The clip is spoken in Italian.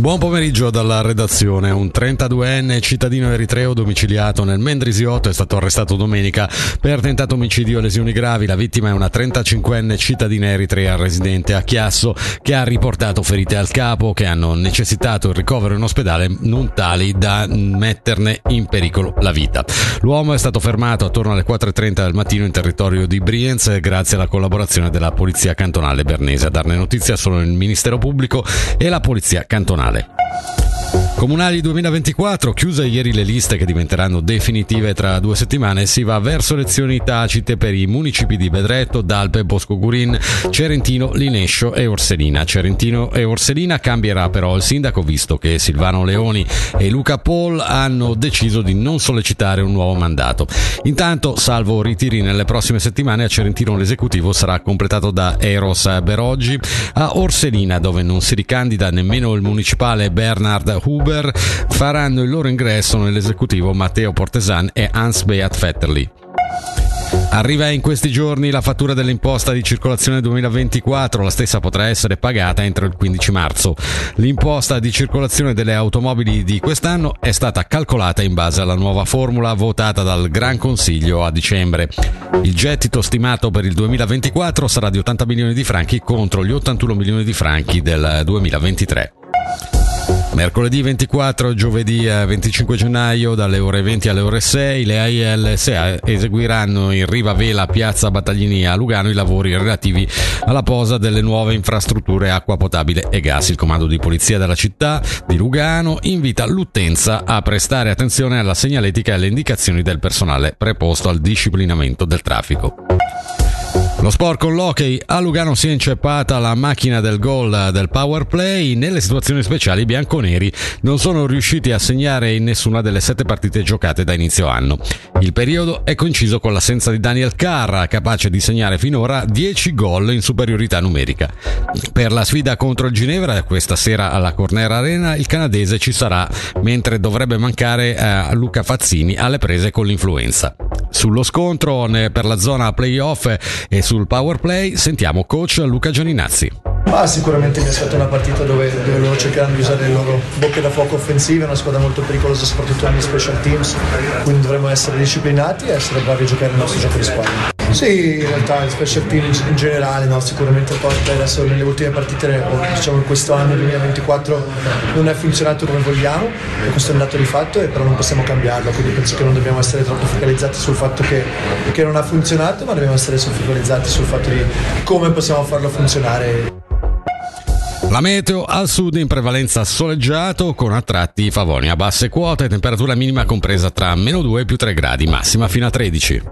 Buon pomeriggio dalla redazione. Un 32enne cittadino eritreo domiciliato nel Mendrisiotto è stato arrestato domenica per tentato omicidio e lesioni gravi. La vittima è una 35enne cittadina eritrea residente a Chiasso che ha riportato ferite al capo che hanno necessitato il ricovero in ospedale non tali da metterne in pericolo la vita. L'uomo è stato fermato attorno alle 4.30 del mattino in territorio di Brienz grazie alla collaborazione della Polizia Cantonale Bernese. A darne notizia sono il Ministero Pubblico e la Polizia Cantonale. you Comunali 2024, chiuse ieri le liste che diventeranno definitive tra due settimane, si va verso elezioni tacite per i municipi di Bedretto, Dalpe, Bosco Gurin, Cerentino, Linescio e Orselina. Cerentino e Orselina cambierà però il sindaco visto che Silvano Leoni e Luca Paul hanno deciso di non sollecitare un nuovo mandato. Intanto, salvo ritiri nelle prossime settimane, a Cerentino l'esecutivo sarà completato da Eros Beroggi, a Orselina dove non si ricandida nemmeno il municipale Bernard Huber Uber faranno il loro ingresso nell'esecutivo Matteo Portesan e Hans Beat Vetterli. Arriva in questi giorni la fattura dell'imposta di circolazione 2024, la stessa potrà essere pagata entro il 15 marzo. L'imposta di circolazione delle automobili di quest'anno è stata calcolata in base alla nuova formula votata dal Gran Consiglio a dicembre. Il gettito stimato per il 2024 sarà di 80 milioni di franchi contro gli 81 milioni di franchi del 2023. Mercoledì 24 giovedì 25 gennaio dalle ore 20 alle ore 6 le AILSA eseguiranno in riva vela piazza Battaglini a Lugano i lavori relativi alla posa delle nuove infrastrutture acqua potabile e gas. Il comando di polizia della città di Lugano invita l'utenza a prestare attenzione alla segnaletica e alle indicazioni del personale preposto al disciplinamento del traffico. Lo sport con l'hockey a Lugano si è inceppata la macchina del gol del power play. Nelle situazioni speciali i bianconeri non sono riusciti a segnare in nessuna delle sette partite giocate da inizio anno. Il periodo è coinciso con l'assenza di Daniel Carra, capace di segnare finora 10 gol in superiorità numerica. Per la sfida contro il Ginevra questa sera alla Corner Arena il canadese ci sarà, mentre dovrebbe mancare eh, Luca Fazzini alle prese con l'influenza. Sullo scontro per la zona playoff e sul power play sentiamo coach Luca Gianinazzi. Ah, sicuramente mi aspetto una partita dove, dove, loro cercheranno di usare le loro bocche da fuoco offensive, è una squadra molto pericolosa soprattutto negli special teams, quindi dovremo essere disciplinati e essere bravi a giocare il nostro gioco di squadra. Sì, in realtà il special teams in generale, no, sicuramente play adesso nelle ultime partite, diciamo in questo anno 2024, non è funzionato come vogliamo, e questo è un dato di fatto, e però non possiamo cambiarlo, quindi penso che non dobbiamo essere troppo focalizzati sul fatto che, che non ha funzionato, ma dobbiamo essere focalizzati sul fatto di come possiamo farlo funzionare. La meteo al sud in prevalenza soleggiato con a tratti favoni a basse quote, temperatura minima compresa tra meno 2 e più 3 gradi, massima fino a 13.